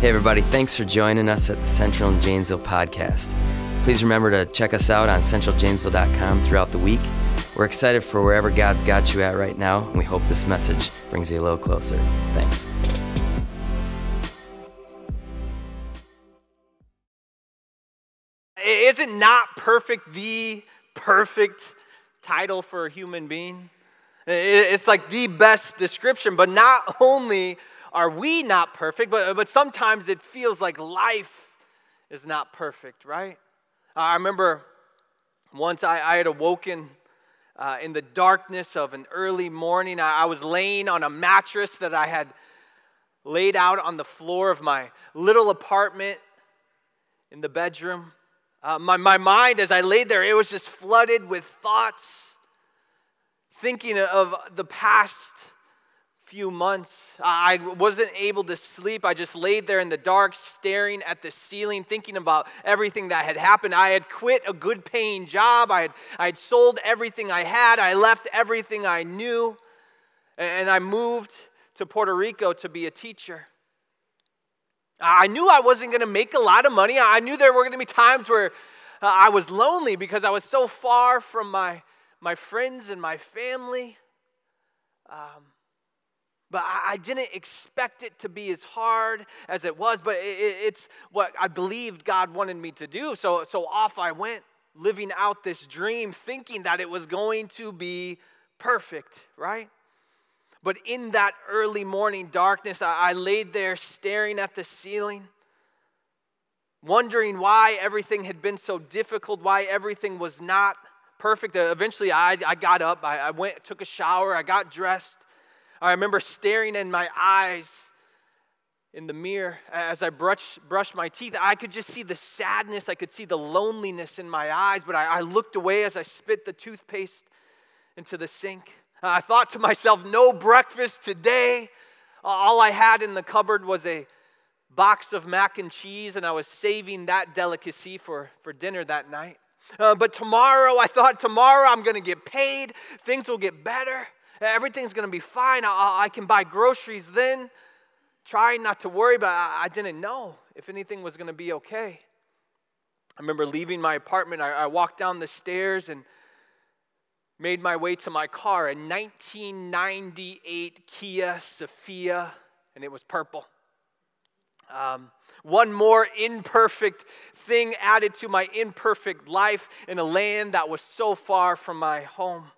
Hey, everybody, thanks for joining us at the Central and Janesville podcast. Please remember to check us out on centraljanesville.com throughout the week. We're excited for wherever God's got you at right now, and we hope this message brings you a little closer. Thanks. Isn't not perfect the perfect title for a human being? It's like the best description, but not only are we not perfect, but, but sometimes it feels like life is not perfect, right? I remember once I, I had awoken uh, in the darkness of an early morning. I, I was laying on a mattress that I had laid out on the floor of my little apartment in the bedroom. Uh, my, my mind, as I laid there, it was just flooded with thoughts, thinking of the past few months. I wasn't able to sleep. I just laid there in the dark, staring at the ceiling, thinking about everything that had happened. I had quit a good paying job, I had, I had sold everything I had, I left everything I knew, and I moved to Puerto Rico to be a teacher. I knew I wasn't going to make a lot of money. I knew there were going to be times where uh, I was lonely because I was so far from my, my friends and my family. Um, but I didn't expect it to be as hard as it was, but it's what I believed God wanted me to do. So, so off I went, living out this dream, thinking that it was going to be perfect, right? But in that early morning darkness, I laid there staring at the ceiling, wondering why everything had been so difficult, why everything was not perfect. Eventually, I, I got up, I, I went, took a shower, I got dressed. I remember staring in my eyes in the mirror as I brush, brushed my teeth. I could just see the sadness, I could see the loneliness in my eyes, but I, I looked away as I spit the toothpaste into the sink. I thought to myself, no breakfast today. All I had in the cupboard was a box of mac and cheese, and I was saving that delicacy for, for dinner that night. Uh, but tomorrow, I thought, tomorrow I'm going to get paid, things will get better. Everything's going to be fine. I, I, can buy groceries then. Trying not to worry, but I, I didn't know if anything was going to be okay. I remember leaving my apartment. I, I walked down the stairs and made my way to my car, a 1998 Kia Sephia, and it was purple. Um, one more imperfect thing added to my imperfect life in a land that was so far from my home.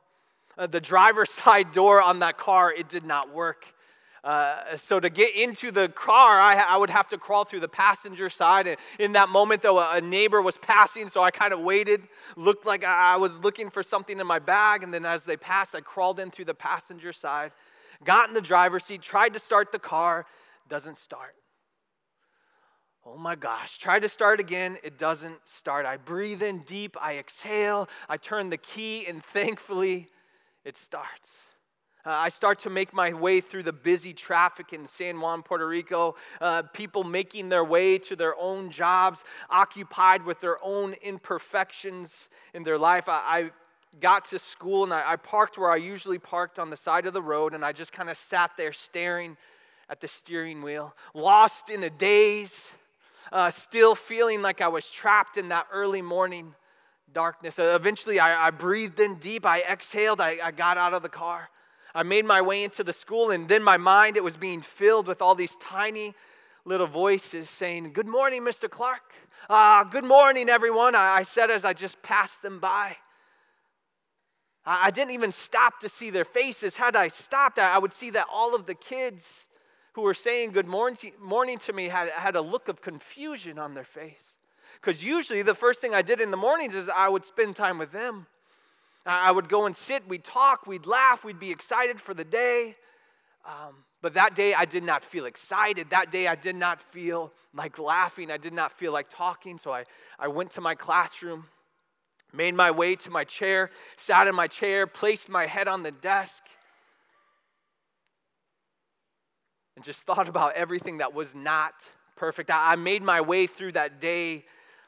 Uh, the driver's side door on that car, it did not work. Uh, so to get into the car, I, I, would have to crawl through the passenger side. And in that moment, though, a neighbor was passing, so I kind of waited, looked like I was looking for something in my bag. And then as they passed, I crawled in through the passenger side, got in the driver's seat, tried to start the car, doesn't start. Oh my gosh, tried to start again, it doesn't start. I breathe in deep, I exhale, I turn the key, and thankfully, it starts. Uh, I start to make my way through the busy traffic in San Juan, Puerto Rico, uh, people making their way to their own jobs, occupied with their own imperfections in their life. I, I got to school and I, I parked where I usually parked on the side of the road, and I just kind of sat there staring at the steering wheel, lost in a daze, uh, still feeling like I was trapped in that early morning darkness. Uh, eventually, I, I, breathed in deep. I exhaled. I, I, got out of the car. I made my way into the school, and then my mind, it was being filled with all these tiny little voices saying, Good morning, Mr. Clark. Uh, good morning, everyone. I, I, said as I just passed them by. I, I, didn't even stop to see their faces. Had I stopped, I, I would see that all of the kids who were saying good morning, morning to me had, had a look of confusion on their face. Because usually the first thing I did in the mornings is I would spend time with them. I would go and sit, we'd talk, we'd laugh, we'd be excited for the day. Um, but that day I did not feel excited. That day I did not feel like laughing. I did not feel like talking. So I, I went to my classroom, made my way to my chair, sat in my chair, placed my head on the desk, and just thought about everything that was not perfect. I, I made my way through that day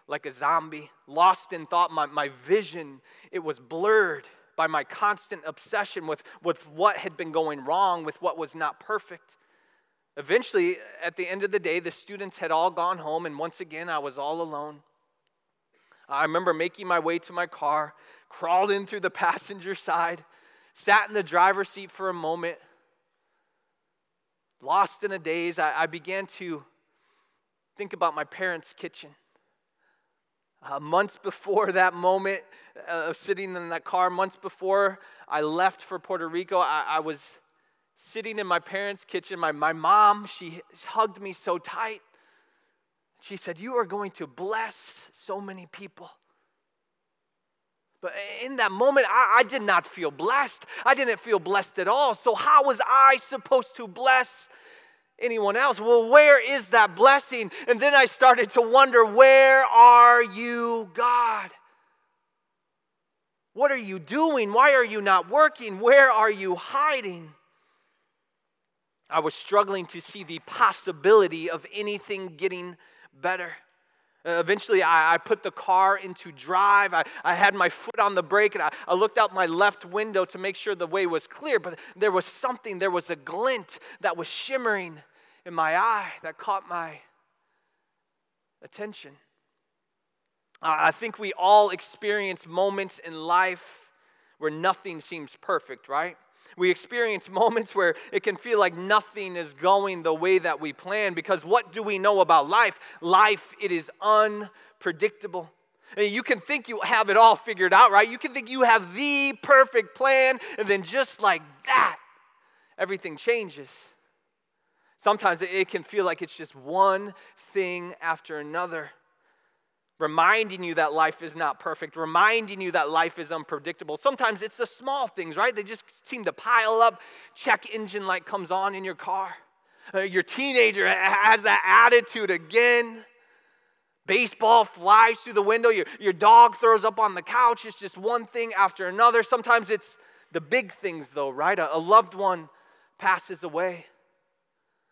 like a zombie, lost in thought. My, my vision, it was blurred by my constant obsession with, with what had been going wrong, with what was not perfect. Eventually, at the end of the day, the students had all gone home, and once again, I was all alone. I remember making my way to my car, crawled in through the passenger side, sat in the driver's seat for a moment. Lost in a daze, I, I began to think about my parents' kitchen. Uh, months before that moment uh, of sitting in that car, months before I left for Puerto Rico, I, I was sitting in my parents' kitchen. My, my mom, she hugged me so tight. She said, You are going to bless so many people. But in that moment, I, I, did not feel blessed. I didn't feel blessed at all. So, how was I supposed to bless anyone else? Well, where is that blessing? And then I started to wonder, Where are you, God? What are you doing? Why are you not working? Where are you hiding? I was struggling to see the possibility of anything getting better. Uh, eventually, I, I, put the car into drive. I, I had my foot on the brake and I, I looked out my left window to make sure the way was clear. But there was something, there was a glint that was shimmering in my eye that caught my attention. I think we all experience moments in life where nothing seems perfect, right? We experience moments where it can feel like nothing is going the way that we plan because what do we know about life? Life, it is unpredictable. And you can think you have it all figured out, right? You can think you have the perfect plan, and then just like that, everything changes. Sometimes it can feel like it's just one thing after another reminding you that life is not perfect, reminding you that life is unpredictable. Sometimes it's the small things, right? They just seem to pile up. Check engine light comes on in your car. Uh, your teenager has that attitude again. Baseball flies through the window. Your, your dog throws up on the couch. It's just one thing after another. Sometimes it's the big things, though, right? A, a loved one passes away.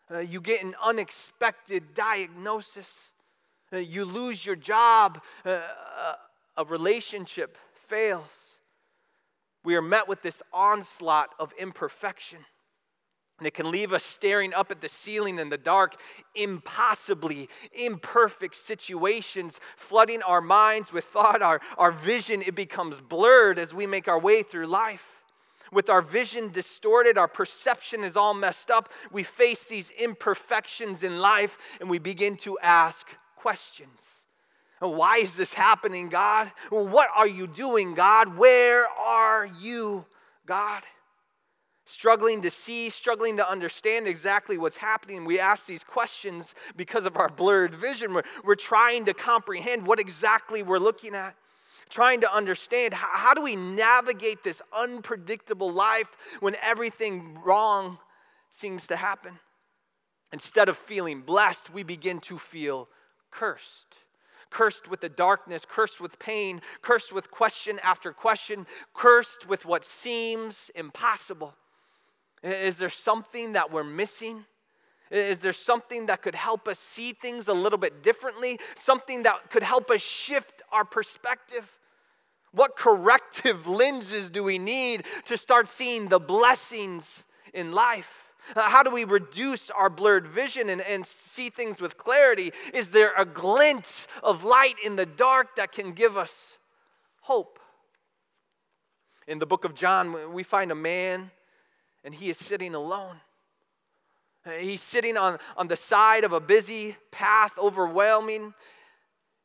Uh, you get an unexpected diagnosis. Uh, you lose your job, uh, uh, a relationship fails. We are met with this onslaught of imperfection. And it can leave us staring up at the ceiling in the dark, impossibly imperfect situations, flooding our minds with thought. Our, our vision, it becomes blurred as we make our way through life. With our vision distorted, our perception is all messed up. We face these imperfections in life and we begin to ask, questions. Why is this happening, God? What are you doing, God? Where are you, God? Struggling to see, struggling to understand exactly what's happening. We ask these questions because of our blurred vision. We're, we're trying to comprehend what exactly we're looking at, trying to understand how, how do we navigate this unpredictable life when everything wrong seems to happen. Instead of feeling blessed, we begin to feel cursed. Cursed with the darkness, cursed with pain, cursed with question after question, cursed with what seems impossible. Is there something that we're missing? Is there something that could help us see things a little bit differently? Something that could help us shift our perspective? What corrective lenses do we need to start seeing the blessings in life? Uh, how do we reduce our blurred vision and, and see things with clarity? Is there a glint of light in the dark that can give us hope? In the book of John, we find a man and he is sitting alone. Uh, he's sitting on, on the side of a busy path, overwhelming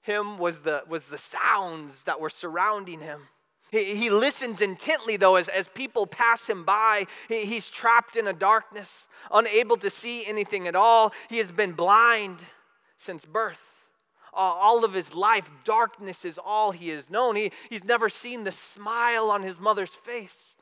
him was the, was the sounds that were surrounding him. He, he listens intently, though, as, as people pass him by. He, he's trapped in a darkness, unable to see anything at all. He has been blind since birth. all of his life, darkness is all he has known. He, he's never seen the smile on his mother's face.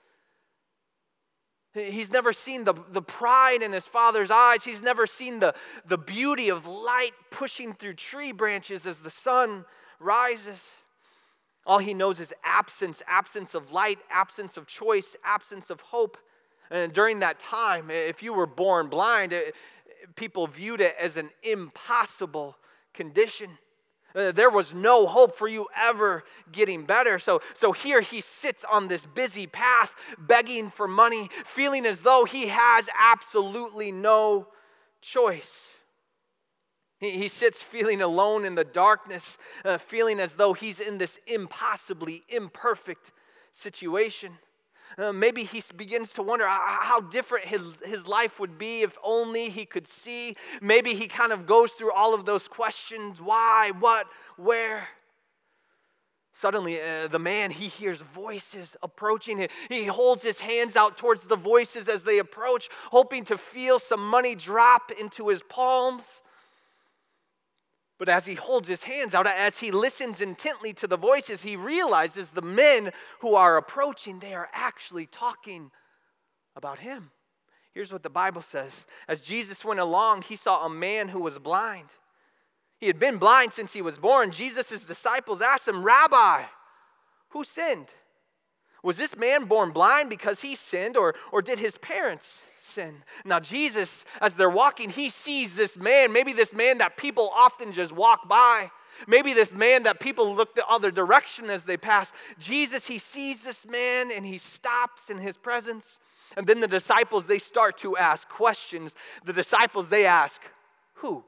He's never seen the, the pride in his father's eyes. He's never seen the, the beauty of light pushing through tree branches as the sun rises. All he knows is absence, absence of light, absence of choice, absence of hope. And during that time, if you were born blind, people viewed it as an impossible condition. Uh, there was no hope for you ever getting better. So, so here he sits on this busy path, begging for money, feeling as though he has absolutely no choice. He, sits feeling alone in the darkness, uh, feeling as though he's in this impossibly imperfect situation. Uh, maybe he begins to wonder how different his, his life would be if only he could see. Maybe he kind of goes through all of those questions why, what, where. Suddenly, uh, the man, he hears voices approaching him. He holds his hands out towards the voices as they approach, hoping to feel some money drop into his palms. But as he holds his hands out, as he listens intently to the voices, he realizes the men who are approaching, they are actually talking about him. Here's what the Bible says As Jesus went along, he saw a man who was blind. He had been blind since he was born. Jesus' disciples asked him, Rabbi, who sinned? Was this man born blind because he sinned, or, or did his parents sin? Now, Jesus, as they're walking, he sees this man, maybe this man that people often just walk by. Maybe this man that people look the other direction as they pass. Jesus, he sees this man and he stops in his presence. And then the disciples, they start to ask questions. The disciples, they ask, Who?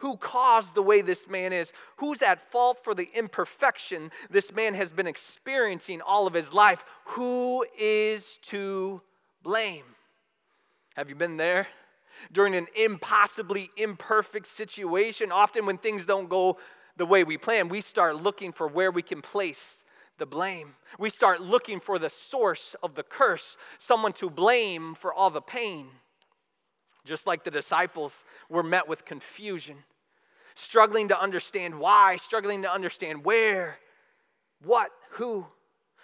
Who caused the way this man is, who's at fault for the imperfection this man has been experiencing all of his life, who is to blame? Have you been there? During an impossibly imperfect situation, often when things don't go the way we plan, we start looking for where we can place the blame. We start looking for the source of the curse, someone to blame for all the pain. Just like the disciples were met with confusion struggling to understand why, struggling to understand where, what, who,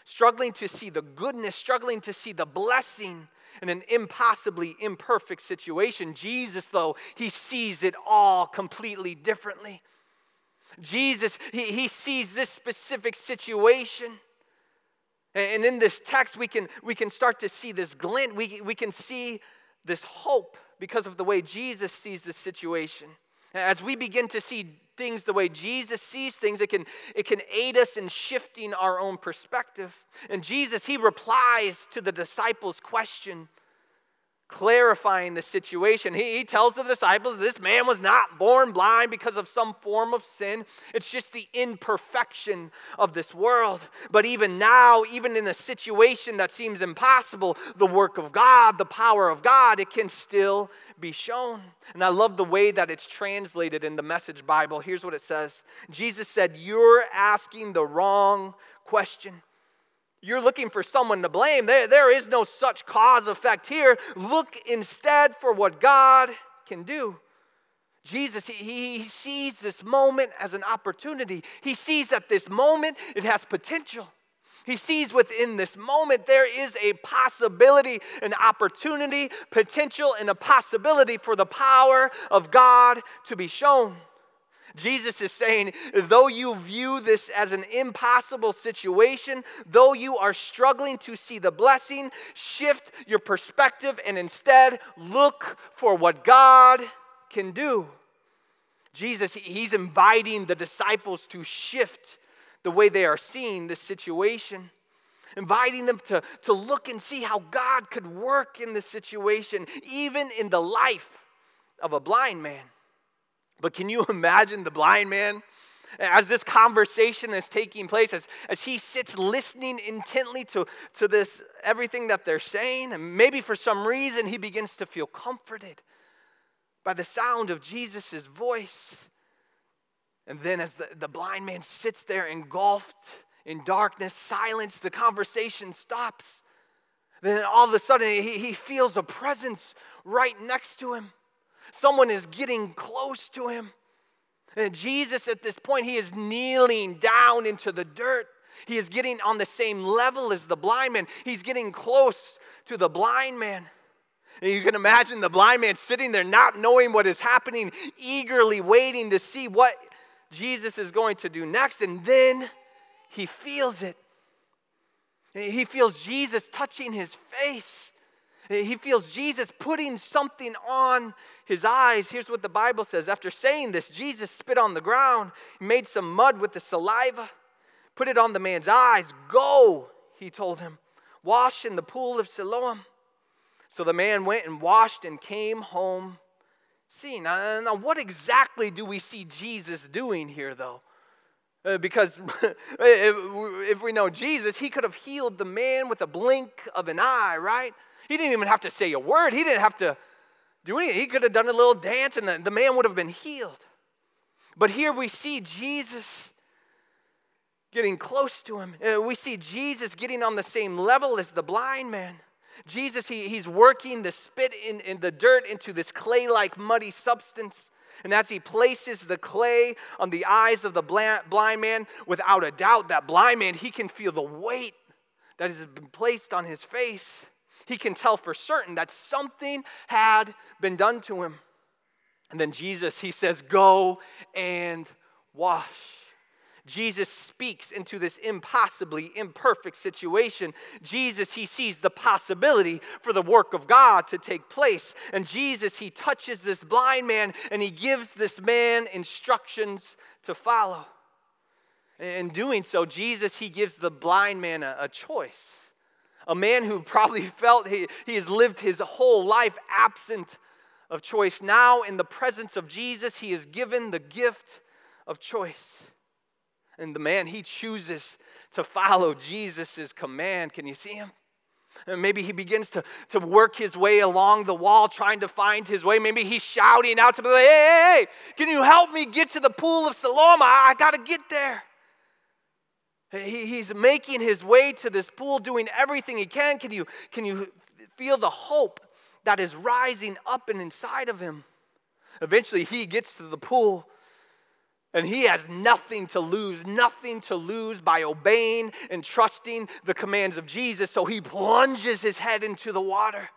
struggling to see the goodness, struggling to see the blessing in an impossibly imperfect situation. Jesus, though, he sees it all completely differently. Jesus, he, he sees this specific situation. And in this text, we can, we can start to see this glint. We, we can see this hope because of the way Jesus sees this situation. As we begin to see things the way Jesus sees things, it can, it can aid us in shifting our own perspective. And Jesus, he replies to the disciples' question clarifying the situation. He, he, tells the disciples this man was not born blind because of some form of sin. It's just the imperfection of this world. But even now, even in a situation that seems impossible, the work of God, the power of God, it can still be shown. And I love the way that it's translated in the Message Bible. Here's what it says Jesus said, You're asking the wrong question you're looking for someone to blame. There, there is no such cause effect here. Look instead for what God can do. Jesus, he, he sees this moment as an opportunity. He sees that this moment, it has potential. He sees within this moment there is a possibility, an opportunity, potential, and a possibility for the power of God to be shown. Jesus is saying, though you view this as an impossible situation, though you are struggling to see the blessing, shift your perspective and instead look for what God can do. Jesus, he's inviting the disciples to shift the way they are seeing this situation inviting them to, to look and see how God could work in this situation, even in the life of a blind man. But can you imagine the blind man? As this conversation is taking place, as, as he sits listening intently to, to this, everything that they're saying, and maybe for some reason he begins to feel comforted by the sound of Jesus' voice. And then, as the, the blind man sits there engulfed in darkness, silence, the conversation stops. Then all of a sudden, he, he feels a presence right next to him. Someone is getting close to him. And Jesus, at this point, he is kneeling down into the dirt. He is getting on the same level as the blind man. He's getting close to the blind man. And you can imagine the blind man sitting there, not knowing what is happening, eagerly waiting to see what Jesus is going to do next. And then he feels it. He feels Jesus touching his face. He feels Jesus putting something on his eyes. Here's what the Bible says. After saying this, Jesus spit on the ground, made some mud with the saliva, put it on the man's eyes. Go, he told him, wash in the pool of Siloam. So the man went and washed and came home seen. Now, now, what exactly do we see Jesus doing here, though? Uh, because if we know Jesus, he could have healed the man with a blink of an eye, right? He didn't even have to say a word. He didn't have to do anything. He could have done a little dance and the, the man would have been healed. But here we see Jesus getting close to him. Uh, we see Jesus getting on the same level as the blind man. Jesus, he, he's working the spit in, in the dirt into this clay like muddy substance. And as he places the clay on the eyes of the blind man, without a doubt, that blind man, he can feel the weight that has been placed on his face. He can tell for certain that something had been done to him. And then Jesus, he says, Go and wash. Jesus speaks into this impossibly imperfect situation. Jesus, he sees the possibility for the work of God to take place. And Jesus, he touches this blind man and he gives this man instructions to follow. In doing so, Jesus, he gives the blind man a, a choice. A man who probably felt he, he has lived his whole life absent of choice. Now, in the presence of Jesus, he is given the gift of choice. And the man, he chooses to follow Jesus' command. Can you see him? And maybe he begins to, to work his way along the wall, trying to find his way. Maybe he's shouting out to me, hey, hey, hey, can you help me get to the pool of Siloam? I, I got to get there. He, he's making his way to this pool, doing everything he can. Can you, can you feel the hope that is rising up and inside of him? Eventually, he gets to the pool and he has nothing to lose, nothing to lose by obeying and trusting the commands of Jesus. So he plunges his head into the water.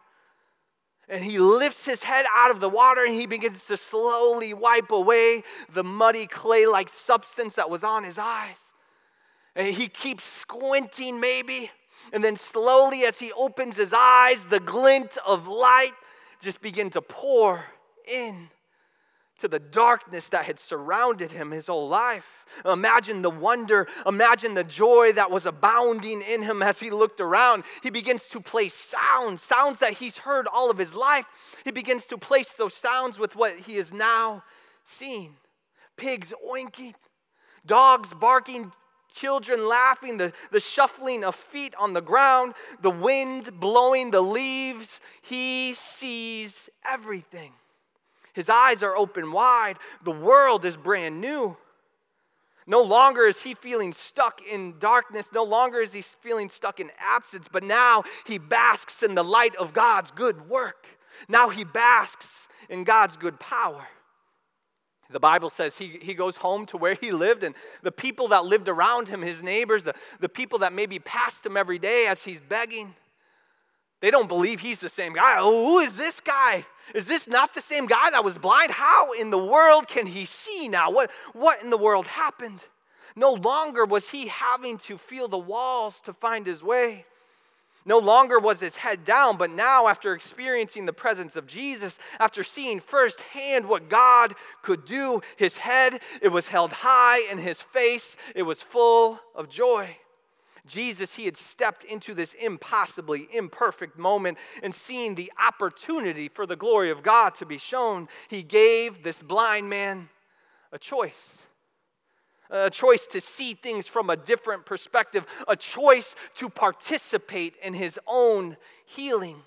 And he lifts his head out of the water and he begins to slowly wipe away the muddy clay like substance that was on his eyes. And he keeps squinting, maybe. And then slowly, as he opens his eyes, the glint of light just begin to pour in to the darkness that had surrounded him his whole life. Imagine the wonder, imagine the joy that was abounding in him as he looked around. He begins to place sounds, sounds that he's heard all of his life. He begins to place those sounds with what he is now seeing pigs oinking, dogs barking, children laughing, the, the shuffling of feet on the ground, the wind blowing the leaves. He sees everything. His eyes are open wide. The world is brand new. No longer is he feeling stuck in darkness. No longer is he feeling stuck in absence, but now he basks in the light of God's good work. Now he basks in God's good power. The Bible says he, he goes home to where he lived, and the people that lived around him, his neighbors, the, the people that maybe passed him every day as he's begging, they don't believe he's the same guy. Oh, who is this guy? Is this not the same guy that was blind? How in the world can he see now? What, what in the world happened? No longer was he having to feel the walls to find his way. No longer was his head down, but now, after experiencing the presence of Jesus, after seeing firsthand what God could do, his head, it was held high, and his face, it was full of joy. Jesus, he had stepped into this impossibly imperfect moment and seen the opportunity for the glory of God to be shown. He gave this blind man a choice a choice to see things from a different perspective, a choice to participate in his own healing,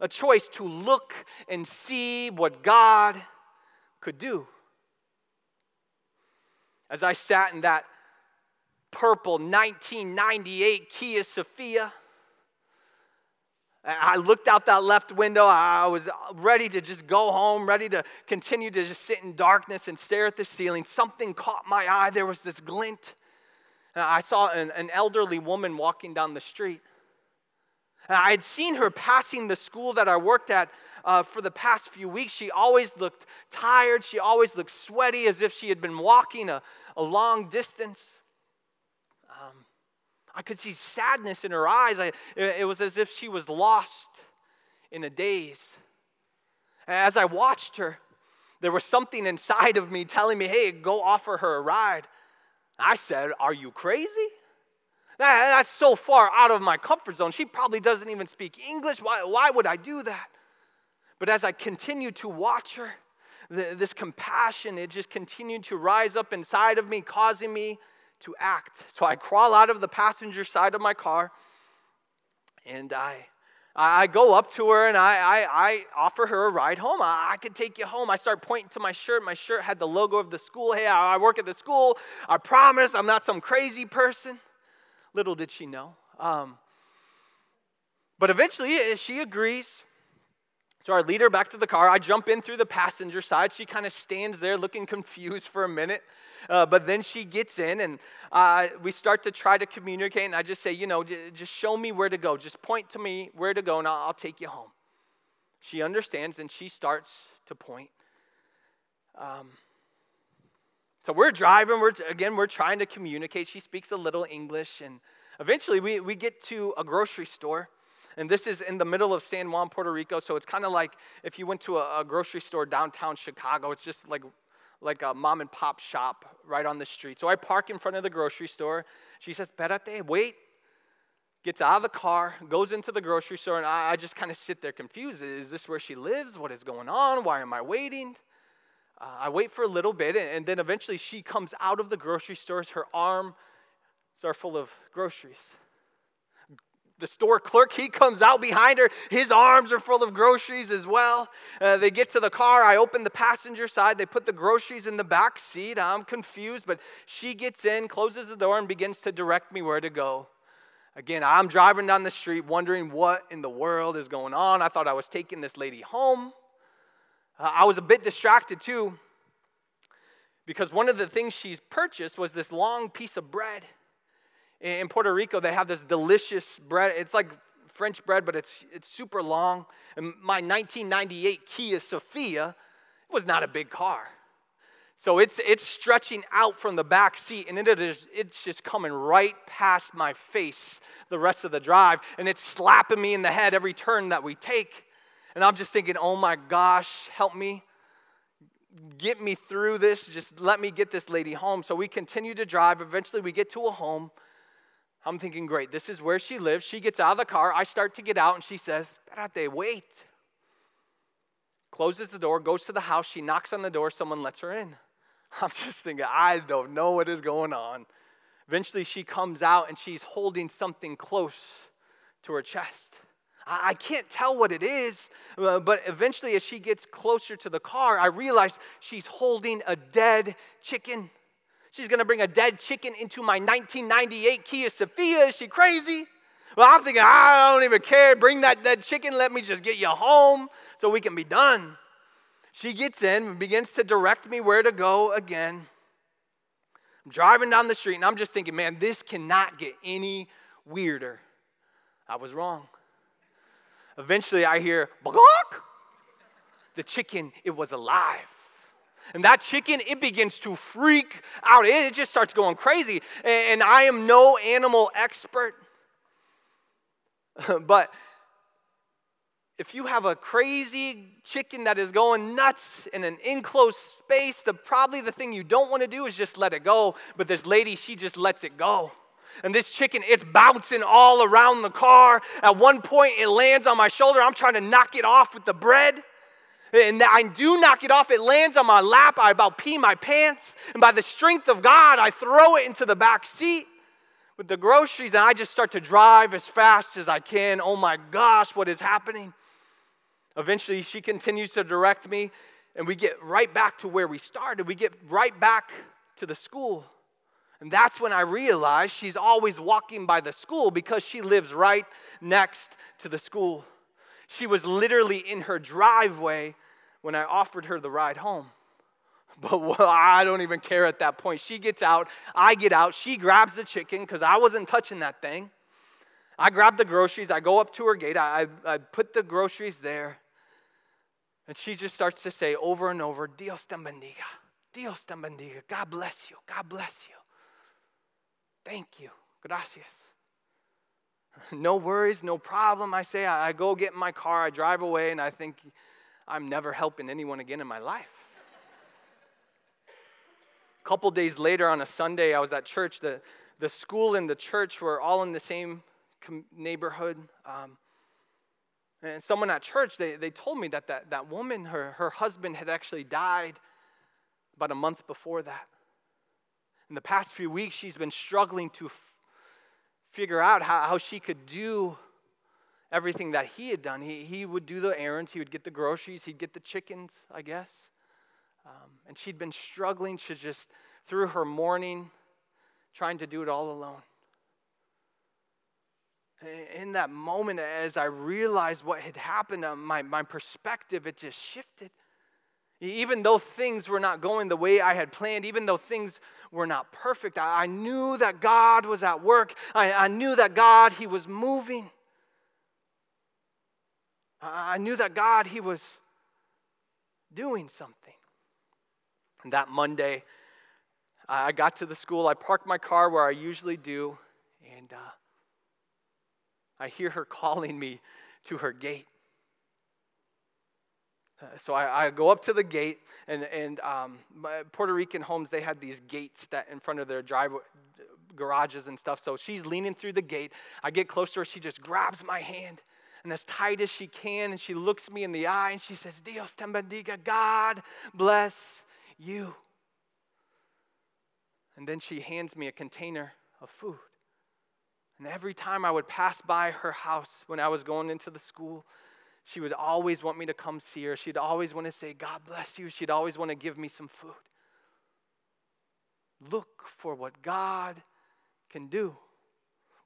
a choice to look and see what God could do. As I sat in that purple 1998 Kia Sephia. I looked out that left window. I was ready to just go home, ready to continue to just sit in darkness and stare at the ceiling. Something caught my eye. There was this glint. And I saw an, an elderly woman walking down the street. And I had seen her passing the school that I worked at uh, for the past few weeks. She always looked tired. She always looked sweaty, as if she had been walking a, a long distance. I could see sadness in her eyes. I, it was as if she was lost in a daze. As I watched her, there was something inside of me telling me, hey, go offer her a ride. I said, Are you crazy? that's so far out of my comfort zone. She probably doesn't even speak English. Why, why would I do that? But as I continued to watch her, this compassion, it just continued to rise up inside of me, causing me to act. So I crawl out of the passenger side of my car and I, I go up to her and I, I, I offer her a ride home. I, I could take you home. I start pointing to my shirt. My shirt had the logo of the school. Hey, I, I work at the school. I promise I'm not some crazy person. Little did she know. Um, but eventually eh, she agrees. So I lead her back to the car. I jump in through the passenger side. She kind of stands there looking confused for a minute. Uh, but then she gets in and uh, we start to try to communicate. And I just say, you know, j- just show me where to go. Just point to me where to go and I'll, I'll take you home. She understands and she starts to point. Um, so we're driving. We're, again, we're trying to communicate. She speaks a little English. And eventually we, we get to a grocery store. And this is in the middle of San Juan, Puerto Rico. So it's kind of like if you went to a, a, grocery store downtown Chicago, it's just like, like a mom and pop shop right on the street. So I park in front of the grocery store. She says, Perate, wait. Gets out of the car, goes into the grocery store, and I, I just kind of sit there confused. Is this where she lives? What is going on? Why am I waiting? Uh, I wait for a little bit, and then eventually she comes out of the grocery stores. Her arms are full of groceries the store clerk, he comes out behind her. His arms are full of groceries as well. Uh, they get to the car. I open the passenger side. They put the groceries in the back seat. I'm confused, but she gets in, closes the door, and begins to direct me where to go. Again, I'm driving down the street wondering what in the world is going on. I thought I was taking this lady home. Uh, I was a bit distracted too because one of the things she's purchased was this long piece of bread. In Puerto Rico, they have this delicious bread. It's like French bread, but it's, it's super long. And my 1998 Kia Sephia was not a big car. So it's, it's stretching out from the back seat, and it is, it's just coming right past my face the rest of the drive, and it's slapping me in the head every turn that we take. And I'm just thinking, oh my gosh, help me. Get me through this. Just let me get this lady home. So we continue to drive. Eventually, we get to a home. I'm thinking, great, this is where she lives. She gets out of the car. I start to get out, and she says, they wait. Closes the door, goes to the house. She knocks on the door. Someone lets her in. I'm just thinking, I don't know what is going on. Eventually, she comes out and she's holding something close to her chest. I can't tell what it is, uh, but eventually, as she gets closer to the car, I realize she's holding a dead chicken. She's gonna bring a dead chicken into my 1998 Kia Sephia. Is she crazy? Well, I'm thinking, ah, I don't even care. Bring that dead chicken. Let me just get you home so we can be done. She gets in and begins to direct me where to go again. I'm driving down the street and I'm just thinking, man, this cannot get any weirder. I was wrong. Eventually, I hear! The chicken, it was alive. And that chicken, it begins to freak out. It just starts going crazy. And I am no animal expert. but if you have a crazy chicken that is going nuts in an enclosed space, the probably the thing you don't want to do is just let it go. But this lady, she just lets it go. And this chicken, it's bouncing all around the car. At one point, it lands on my shoulder. I'm trying to knock it off with the bread. And I do knock it off. It lands on my lap. I about pee my pants. And by the strength of God, I throw it into the back seat with the groceries. And I just start to drive as fast as I can. Oh my gosh, what is happening? Eventually, she continues to direct me. And we get right back to where we started. We get right back to the school. And that's when I realized she's always walking by the school because she lives right next to the school. She was literally in her driveway when I offered her the ride home. But well, I don't even care at that point. She gets out, I get out, she grabs the chicken because I wasn't touching that thing. I grab the groceries, I go up to her gate, I, I put the groceries there, and she just starts to say over and over, Dios te bendiga, Dios te bendiga, God bless you, God bless you. Thank you, gracias. No worries, no problem. I say, I, go get in my car, I drive away, and I think I'm never helping anyone again in my life. A couple days later on a Sunday, I was at church. The, the school and the church were all in the same com- neighborhood. Um, And someone at church, they, they told me that, that that woman, her, her husband had actually died about a month before that. In the past few weeks, she's been struggling to figure out how, how she could do everything that he had done. He, he would do the errands, he would get the groceries, he'd get the chickens, I guess. Um, and she'd been struggling to just, through her mourning, trying to do it all alone. In that moment, as I realized what had happened, uh, my, my perspective, it just shifted. Even though things were not going the way I had planned, even though things were not perfect, I, I knew that God was at work. I, I knew that God, He was moving. I, I knew that God, He was doing something. And that Monday, I got to the school. I parked my car where I usually do, and uh, I hear her calling me to her gate. So I, I, go up to the gate, and, and um, Puerto Rican homes, they had these gates that in front of their driveway, garages and stuff. So she's leaning through the gate. I get close to her. She just grabs my hand, and as tight as she can, and she looks me in the eye, and she says, Dios te bendiga, God bless you. And then she hands me a container of food. And every time I would pass by her house when I was going into the school, she would always want me to come see her. She'd always want to say, God bless you. She'd always want to give me some food. Look for what God can do.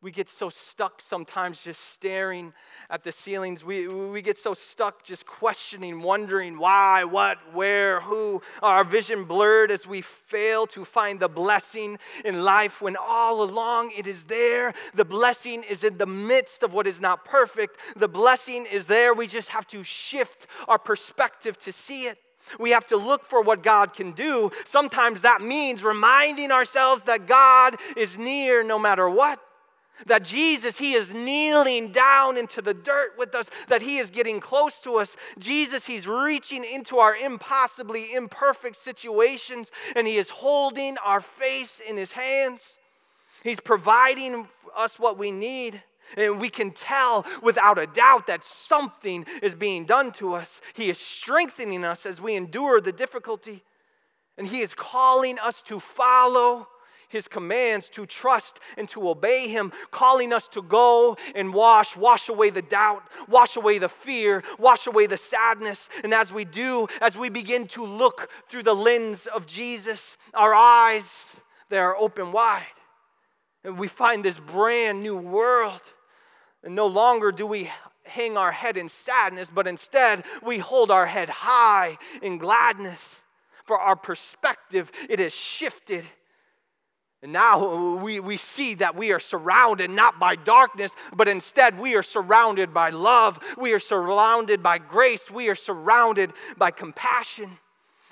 We get so stuck sometimes just staring at the ceilings. We, we get so stuck just questioning, wondering why, what, where, who. Our vision blurred as we fail to find the blessing in life when all along it is there. The blessing is in the midst of what is not perfect. The blessing is there. We just have to shift our perspective to see it. We have to look for what God can do. Sometimes that means reminding ourselves that God is near no matter what. That Jesus, He is kneeling down into the dirt with us, that He is getting close to us. Jesus, He's reaching into our impossibly imperfect situations, and He is holding our face in His hands. He's providing us what we need. And we can tell without a doubt that something is being done to us. He is strengthening us as we endure the difficulty. And He is calling us to follow his commands, to trust and to obey him, calling us to go and wash, wash away the doubt, wash away the fear, wash away the sadness. And as we do, as we begin to look through the lens of Jesus, our eyes, they are open wide. And we find this brand new world. And no longer do we hang our head in sadness, but instead we hold our head high in gladness. For our perspective, it has shifted and now we, we see that we are surrounded not by darkness, but instead we are surrounded by love. We are surrounded by grace. We are surrounded by compassion.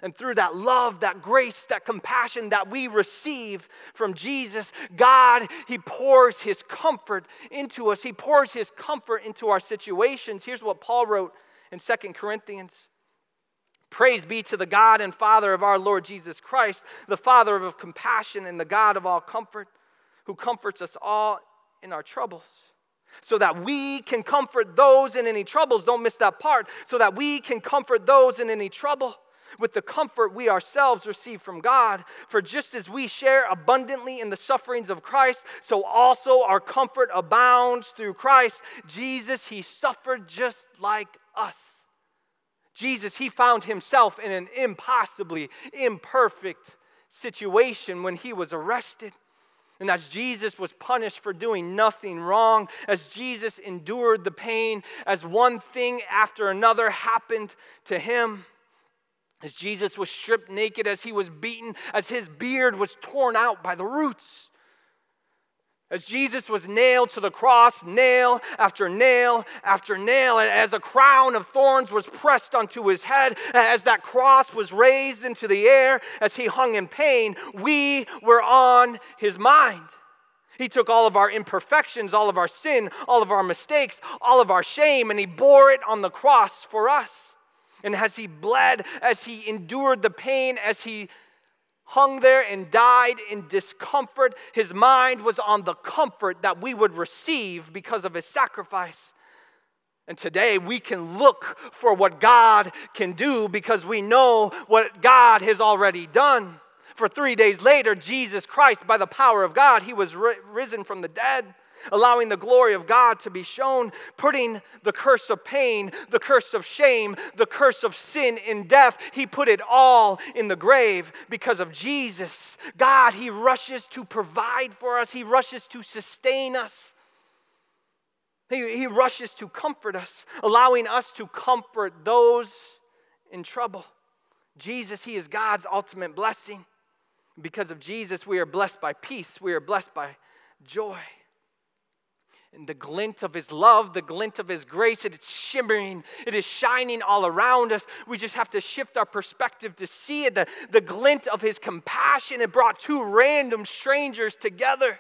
And through that love, that grace, that compassion that we receive from Jesus, God, He pours His comfort into us. He pours His comfort into our situations. Here's what Paul wrote in Second Corinthians Praise be to the God and Father of our Lord Jesus Christ, the Father of compassion and the God of all comfort, who comforts us all in our troubles, so that we can comfort those in any troubles. Don't miss that part. So that we can comfort those in any trouble with the comfort we ourselves receive from God. For just as we share abundantly in the sufferings of Christ, so also our comfort abounds through Christ. Jesus, He suffered just like us Jesus, he found himself in an impossibly imperfect situation when he was arrested. And as Jesus was punished for doing nothing wrong, as Jesus endured the pain, as one thing after another happened to him, as Jesus was stripped naked, as he was beaten, as his beard was torn out by the roots, as Jesus was nailed to the cross, nail after nail after nail, as a crown of thorns was pressed onto his head, as that cross was raised into the air, as he hung in pain, we were on his mind. He took all of our imperfections, all of our sin, all of our mistakes, all of our shame, and he bore it on the cross for us. And as he bled, as he endured the pain, as he hung there and died in discomfort. His mind was on the comfort that we would receive because of his sacrifice. And today we can look for what God can do because we know what God has already done. For three days later, Jesus Christ, by the power of God, he was risen from the dead allowing the glory of God to be shown, putting the curse of pain, the curse of shame, the curse of sin in death. He put it all in the grave because of Jesus. God, He rushes to provide for us, He rushes to sustain us. He, he rushes to comfort us, allowing us to comfort those in trouble. Jesus, He is God's ultimate blessing. Because of Jesus, we are blessed by peace, we are blessed by joy. And the glint of his love, the glint of his grace, it is shimmering, it is shining all around us. We just have to shift our perspective to see it. The, the glint of his compassion, it brought two random strangers together,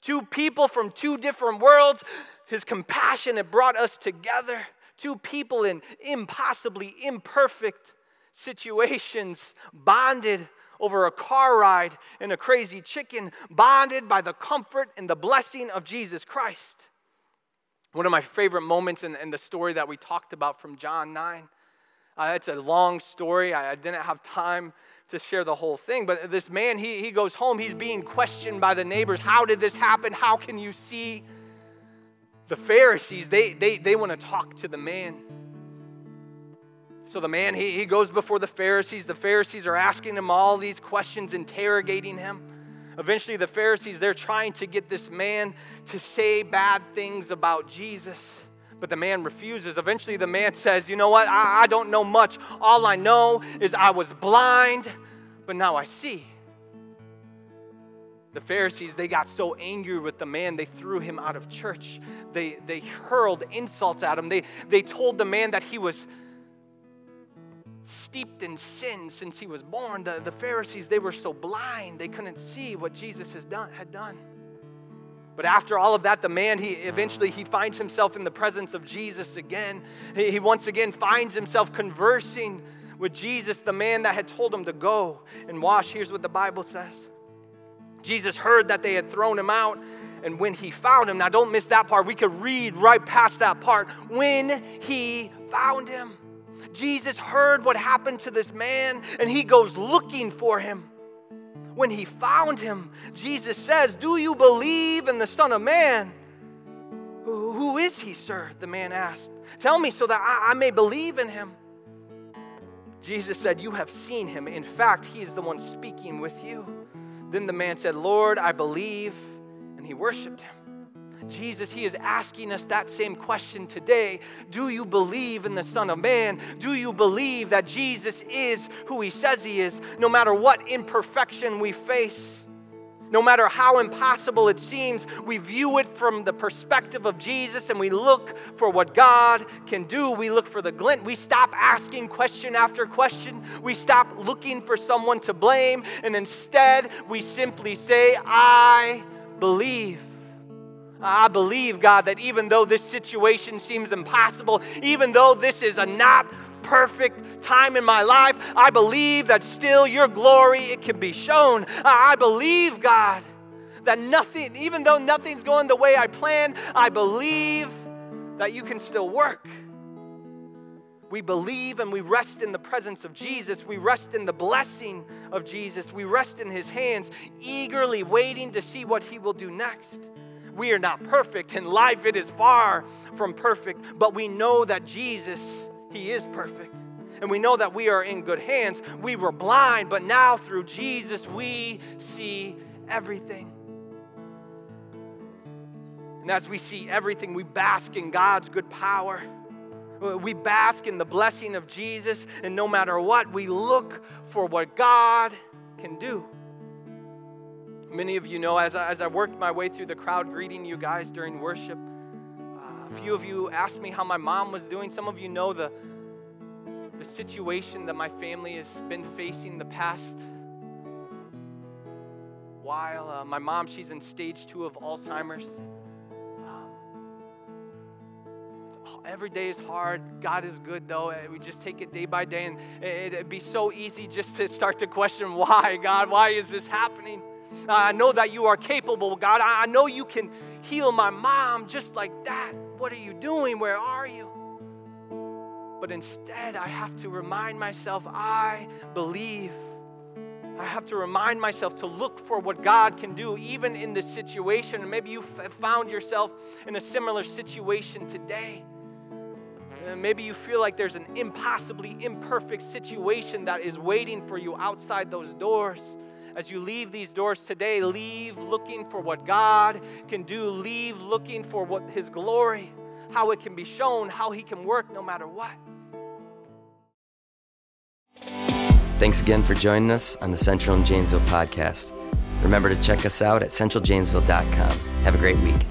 two people from two different worlds. His compassion, it brought us together. Two people in impossibly imperfect situations, bonded over a car ride and a crazy chicken, bonded by the comfort and the blessing of Jesus Christ. One of my favorite moments in, in the story that we talked about from John 9. Uh, it's a long story. I, I didn't have time to share the whole thing. But this man, he, he goes home. He's being questioned by the neighbors. How did this happen? How can you see? The Pharisees, they, they, they want to talk to the man. So the man, he, he goes before the Pharisees. The Pharisees are asking him all these questions, interrogating him. Eventually, the Pharisees, they're trying to get this man to say bad things about Jesus. But the man refuses. Eventually, the man says, You know what? I, I don't know much. All I know is I was blind, but now I see. The Pharisees, they got so angry with the man, they threw him out of church. They, they hurled insults at him. They, they told the man that he was steeped in sin since he was born. The, the Pharisees, they were so blind, they couldn't see what Jesus has done, had done. But after all of that, the man, he eventually he finds himself in the presence of Jesus again. He, he once again finds himself conversing with Jesus, the man that had told him to go and wash. Here's what the Bible says. Jesus heard that they had thrown him out, and when he found him, now don't miss that part. We could read right past that part. When he found him. Jesus heard what happened to this man and he goes looking for him. When he found him, Jesus says, Do you believe in the Son of Man? Who is he, sir? The man asked. Tell me so that I, I may believe in him. Jesus said, You have seen him. In fact, he is the one speaking with you. Then the man said, Lord, I believe. And he worshiped him. Jesus, He is asking us that same question today. Do you believe in the Son of Man? Do you believe that Jesus is who He says He is, no matter what imperfection we face? No matter how impossible it seems, we view it from the perspective of Jesus and we look for what God can do. We look for the glint. We stop asking question after question. We stop looking for someone to blame and instead we simply say, I believe. I believe, God, that even though this situation seems impossible, even though this is a not perfect time in my life, I believe that still your glory it can be shown. I believe, God, that nothing, even though nothing's going the way I plan, I believe that you can still work. We believe and we rest in the presence of Jesus. We rest in the blessing of Jesus. We rest in his hands, eagerly waiting to see what he will do next. We are not perfect. In life, it is far from perfect, but we know that Jesus, He is perfect. And we know that we are in good hands. We were blind, but now through Jesus, we see everything. And as we see everything, we bask in God's good power. We bask in the blessing of Jesus, and no matter what, we look for what God can do. Many of you know, as I, as I worked my way through the crowd greeting you guys during worship, uh, a few of you asked me how my mom was doing. Some of you know the, the situation that my family has been facing the past while. Uh, my mom, she's in stage two of Alzheimer's. Um, every day is hard. God is good, though. Uh, we just take it day by day, and it'd be so easy just to start to question why, God, why is this happening? I know that you are capable, God. I know you can heal my mom just like that. what are you doing? Where are you? But instead, I have to remind myself, I believe. I have to remind myself to look for what God can do, even in this situation. And maybe you found yourself in a similar situation today. And maybe you feel like there's an impossibly imperfect situation that is waiting for you outside those doors. As you leave these doors today, leave looking for what God can do, leave looking for what His glory, how it can be shown, how He can work no matter what. Thanks again for joining us on the Central and Janesville podcast. Remember to check us out at centraljanesville.com. Have a great week.